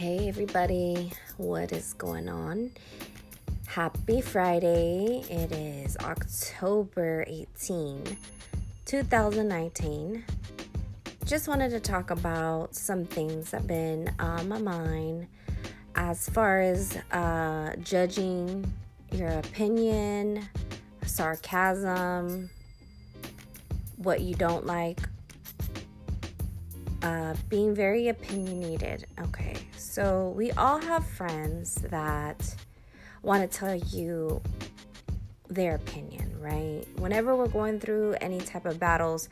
Hey, everybody, what is going on? Happy Friday. It is October 18, 2019. Just wanted to talk about some things that have been on my mind as far as uh, judging your opinion, sarcasm, what you don't like, uh, being very opinionated. Okay, so we all have friends that want to tell you their opinion, right? Whenever we're going through any type of battles,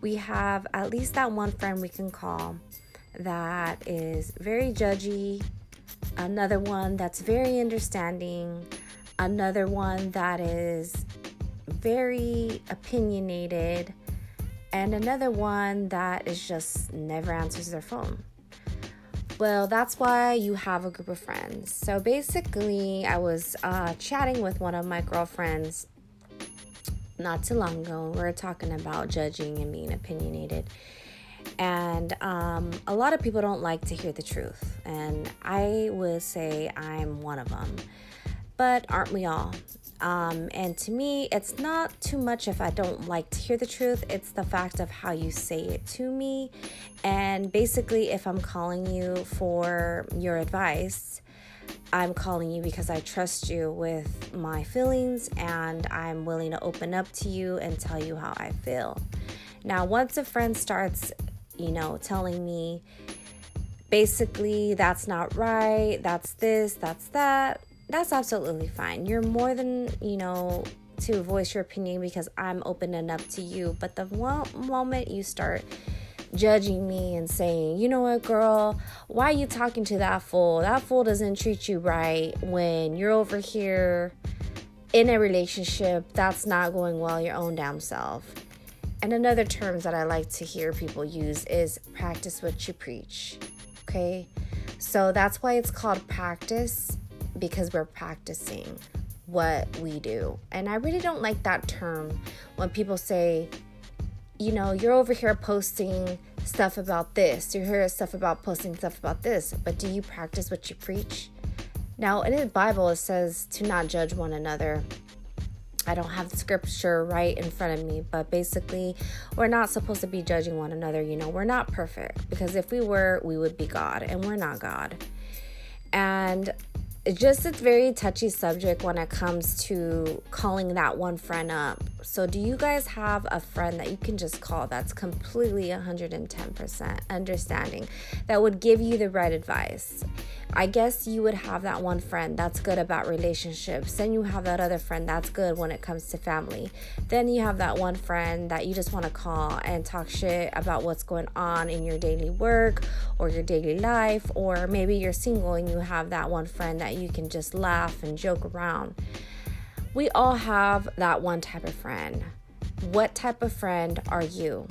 we have at least that one friend we can call that is very judgy, another one that's very understanding, another one that is very opinionated, and another one that is just never answers their phone. Well, that's why you have a group of friends. So basically, I was uh, chatting with one of my girlfriends not too long ago. We are talking about judging and being opinionated. And um, a lot of people don't like to hear the truth. And I would say I'm one of them. But aren't we all? Um, and to me, it's not too much if I don't like to hear the truth, it's the fact of how you say it to me. And basically, if I'm calling you for your advice, I'm calling you because I trust you with my feelings and I'm willing to open up to you and tell you how I feel. Now, once a friend starts, you know, telling me basically that's not right, that's this, that's that, that's absolutely fine. You're more than, you know, to voice your opinion because I'm open enough to you. But the one moment you start judging me and saying, you know what, girl, why are you talking to that fool? That fool doesn't treat you right when you're over here in a relationship that's not going well your own damn self. And another terms that I like to hear people use is practice what you preach. Okay? So that's why it's called practice because we're practicing what we do. And I really don't like that term when people say, you know, you're over here posting stuff about this, you hear stuff about posting stuff about this, but do you practice what you preach? Now, in the Bible, it says to not judge one another. I don't have scripture right in front of me, but basically, we're not supposed to be judging one another. You know, we're not perfect because if we were, we would be God, and we're not God. And just a very touchy subject when it comes to calling that one friend up. So, do you guys have a friend that you can just call that's completely 110% understanding that would give you the right advice? I guess you would have that one friend that's good about relationships. Then you have that other friend that's good when it comes to family. Then you have that one friend that you just want to call and talk shit about what's going on in your daily work or your daily life. Or maybe you're single and you have that one friend that you can just laugh and joke around. We all have that one type of friend. What type of friend are you?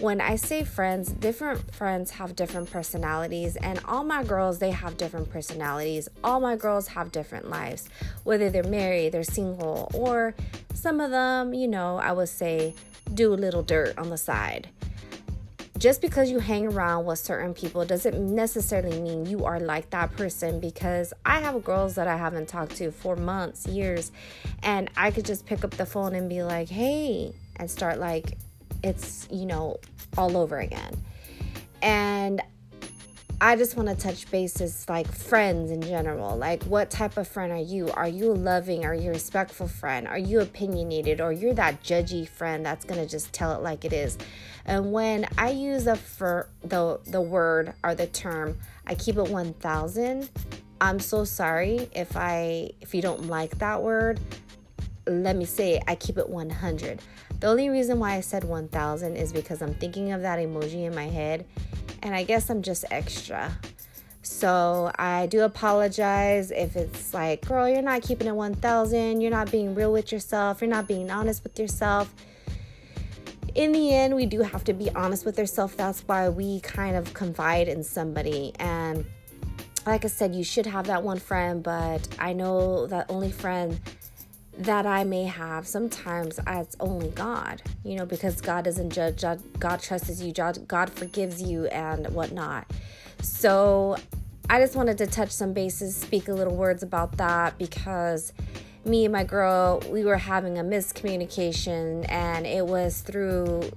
when I say friends, different friends have different personalities, and all my girls, they have different personalities. All my girls have different lives, whether they're married, they're single, or some of them, you know, I would say do a little dirt on the side. Just because you hang around with certain people doesn't necessarily mean you are like that person because I have girls that I haven't talked to for months, years, and I could just pick up the phone and be like, hey, and start like it's, you know, all over again. And I just want to touch bases like friends in general. Like, what type of friend are you? Are you a loving? Are you a respectful friend? Are you opinionated? Or you're that judgy friend that's gonna just tell it like it is? And when I use the for the the word or the term, I keep it one thousand. I'm so sorry if I if you don't like that word. Let me say I keep it 100. The only reason why I said 1000 is because I'm thinking of that emoji in my head, and I guess I'm just extra. So I do apologize if it's like, girl, you're not keeping it 1000, you're not being real with yourself, you're not being honest with yourself. In the end, we do have to be honest with ourselves. That's why we kind of confide in somebody. And like I said, you should have that one friend, but I know that only friend that I may have sometimes as only God, you know, because God doesn't judge, God trusts you, God forgives you, and whatnot. So I just wanted to touch some bases, speak a little words about that because me and my girl, we were having a miscommunication and it was through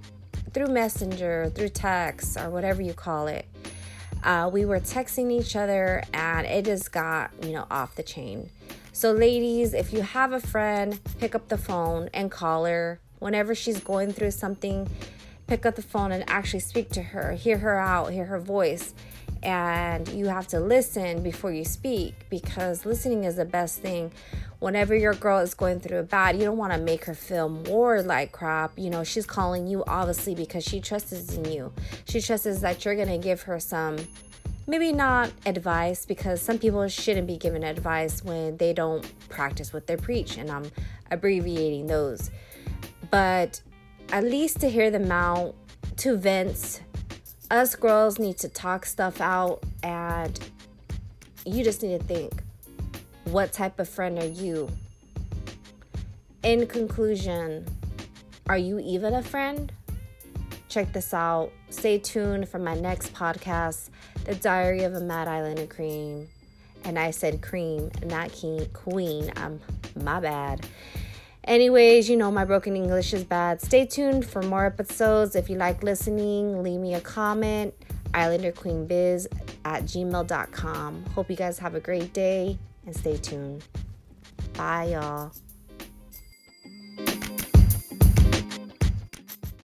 through messenger, through text or whatever you call it. Uh, we were texting each other and it just got, you know, off the chain. So, ladies, if you have a friend, pick up the phone and call her whenever she's going through something. Pick up the phone and actually speak to her, hear her out, hear her voice. And you have to listen before you speak because listening is the best thing. Whenever your girl is going through a bad, you don't want to make her feel more like crap. You know, she's calling you obviously because she trusts in you. She trusts that you're going to give her some maybe not advice because some people shouldn't be given advice when they don't practice what they preach and i'm abbreviating those. But at least to hear them out to vent us girls need to talk stuff out and you just need to think what type of friend are you? In conclusion are you even a friend check this out stay tuned for my next podcast the Diary of a Mad Islander Cream. And I said cream, not king, queen. I'm um, my bad. Anyways, you know my broken English is bad. Stay tuned for more episodes. If you like listening, leave me a comment. IslanderQueenBiz at gmail.com. Hope you guys have a great day and stay tuned. Bye, y'all.